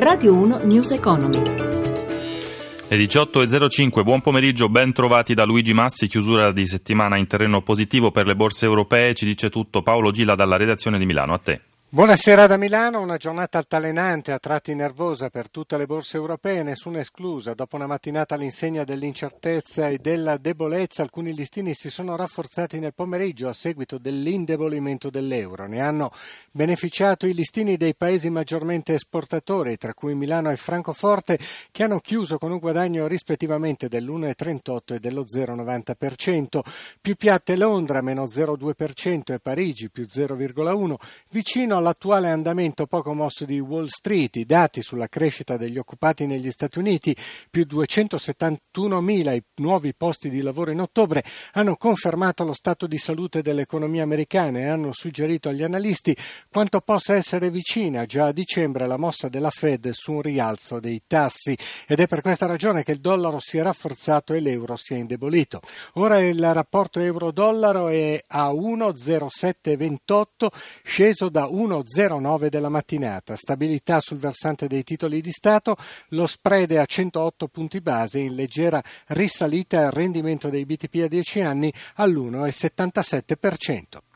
Radio 1 News Economy. Le 18.05, buon pomeriggio, ben trovati da Luigi Massi, chiusura di settimana in terreno positivo per le borse europee, ci dice tutto Paolo Gila dalla redazione di Milano, a te. Buonasera da Milano, una giornata altalenante, a tratti nervosa per tutte le borse europee, nessuna esclusa. Dopo una mattinata all'insegna dell'incertezza e della debolezza, alcuni listini si sono rafforzati nel pomeriggio a seguito dell'indebolimento dell'euro. Ne hanno beneficiato i listini dei paesi maggiormente esportatori, tra cui Milano e Francoforte, che hanno chiuso con un guadagno rispettivamente dell'1,38 e dello 0,90%. Più piatte Londra, meno 0,2% e Parigi, più 0,1%. Vicino all'attuale andamento poco mosso di Wall Street, i dati sulla crescita degli occupati negli Stati Uniti, più 271.000 i nuovi posti di lavoro in ottobre, hanno confermato lo stato di salute dell'economia americana e hanno suggerito agli analisti quanto possa essere vicina già a dicembre la mossa della Fed su un rialzo dei tassi ed è per questa ragione che il dollaro si è rafforzato e l'euro si è indebolito. Ora il rapporto euro-dollaro è a 1,0728 sceso da 1 1,09 della mattinata. Stabilità sul versante dei titoli di Stato, lo spread è a 108 punti base in leggera risalita al rendimento dei BTP a 10 anni all'1,77%.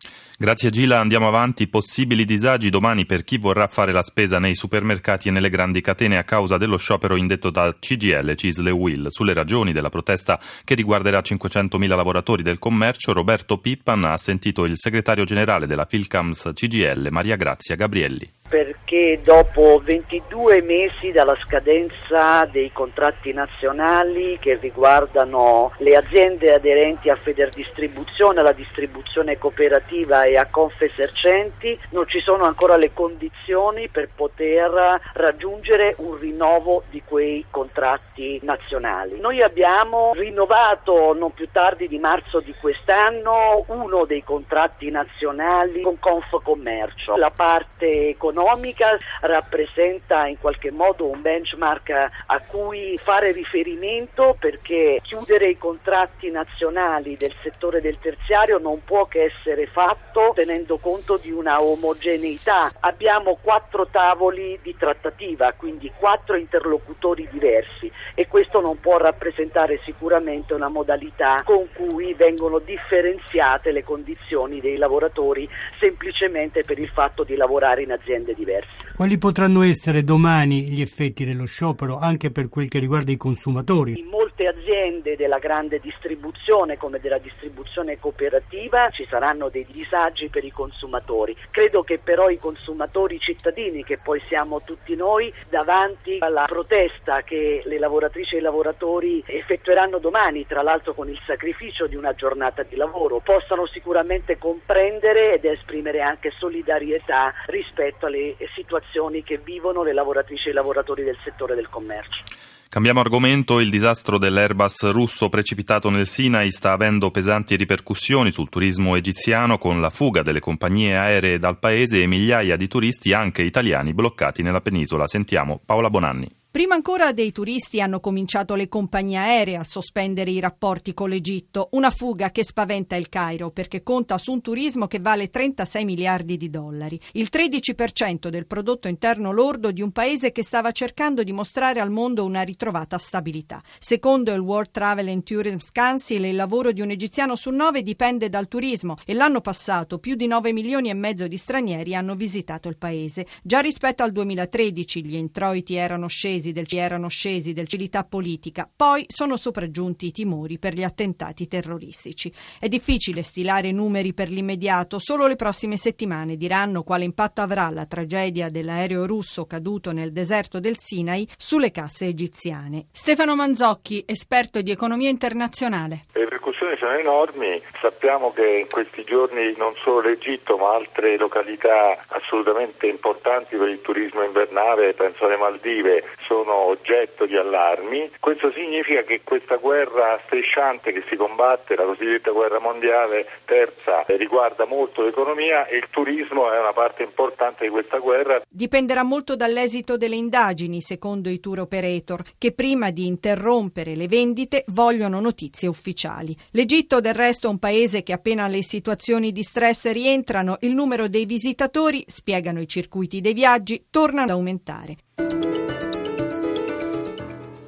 Grazie Gila, andiamo avanti. Possibili disagi domani per chi vorrà fare la spesa nei supermercati e nelle grandi catene a causa dello sciopero indetto da CGL, Cisle Will. Sulle ragioni della protesta che riguarderà 500.000 lavoratori del commercio, Roberto Pippan ha sentito il segretario generale della Filcams CGL, Maria Grazia Gabrielli perché dopo 22 mesi dalla scadenza dei contratti nazionali che riguardano le aziende aderenti a Federdistribuzione, alla distribuzione cooperativa e a Confesercenti, non ci sono ancora le condizioni per poter raggiungere un rinnovo di quei contratti nazionali. Noi abbiamo rinnovato non più tardi di marzo di quest'anno uno dei contratti nazionali con Confcommercio. La parte economica rappresenta in qualche modo un benchmark a cui fare riferimento perché chiudere i contratti nazionali del settore del terziario non può che essere fatto tenendo conto di una omogeneità. Abbiamo quattro tavoli di trattativa, quindi quattro interlocutori diversi e questo non può rappresentare sicuramente una modalità con cui vengono differenziate le condizioni dei lavoratori semplicemente per il fatto di lavorare in aziende aziende diverse. Quali potranno essere domani gli effetti dello sciopero anche per quel che riguarda i consumatori? Molte aziende della grande distribuzione come della distribuzione cooperativa ci saranno dei disagi per i consumatori. Credo che però i consumatori cittadini, che poi siamo tutti noi, davanti alla protesta che le lavoratrici e i lavoratori effettueranno domani, tra l'altro con il sacrificio di una giornata di lavoro, possano sicuramente comprendere ed esprimere anche solidarietà rispetto alle situazioni che vivono le lavoratrici e i lavoratori del settore del commercio. Cambiamo argomento, il disastro dell'Airbus russo precipitato nel Sinai sta avendo pesanti ripercussioni sul turismo egiziano con la fuga delle compagnie aeree dal paese e migliaia di turisti anche italiani bloccati nella penisola. Sentiamo Paola Bonanni. Prima ancora dei turisti hanno cominciato le compagnie aeree a sospendere i rapporti con l'Egitto, una fuga che spaventa il Cairo perché conta su un turismo che vale 36 miliardi di dollari, il 13% del prodotto interno lordo di un paese che stava cercando di mostrare al mondo una ritrovata stabilità. Secondo il World Travel and Tourism Council, il lavoro di un egiziano su nove dipende dal turismo e l'anno passato più di 9 milioni e mezzo di stranieri hanno visitato il paese. Già rispetto al 2013 gli introiti erano scesi scesi del, erano scesi del civiltà politica, poi sono sopraggiunti i timori per gli attentati terroristici. È difficile stilare numeri per l'immediato, solo le prossime settimane diranno quale impatto avrà la tragedia dell'aereo russo caduto nel deserto del Sinai sulle casse egiziane. Stefano Manzocchi, esperto di economia internazionale. Le ripercussioni sono enormi, sappiamo che in questi giorni non solo l'Egitto ma altre località assolutamente importanti per il turismo invernale, penso alle Maldive, sono oggetto di allarmi. Questo significa che questa guerra strisciante che si combatte, la cosiddetta guerra mondiale terza, riguarda molto l'economia e il turismo è una parte importante di questa guerra. Dipenderà molto dall'esito delle indagini, secondo i tour operator, che prima di interrompere le vendite vogliono notizie ufficiali. L'Egitto del resto è un paese che appena le situazioni di stress rientrano, il numero dei visitatori, spiegano i circuiti dei viaggi, torna ad aumentare.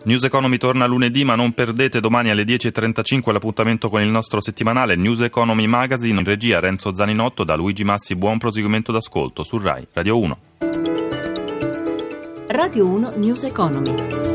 News Economy torna lunedì, ma non perdete domani alle 10.35 l'appuntamento con il nostro settimanale News Economy Magazine in regia Renzo Zaninotto da Luigi Massi. Buon proseguimento d'ascolto su RAI Radio 1. Radio 1 News Economy.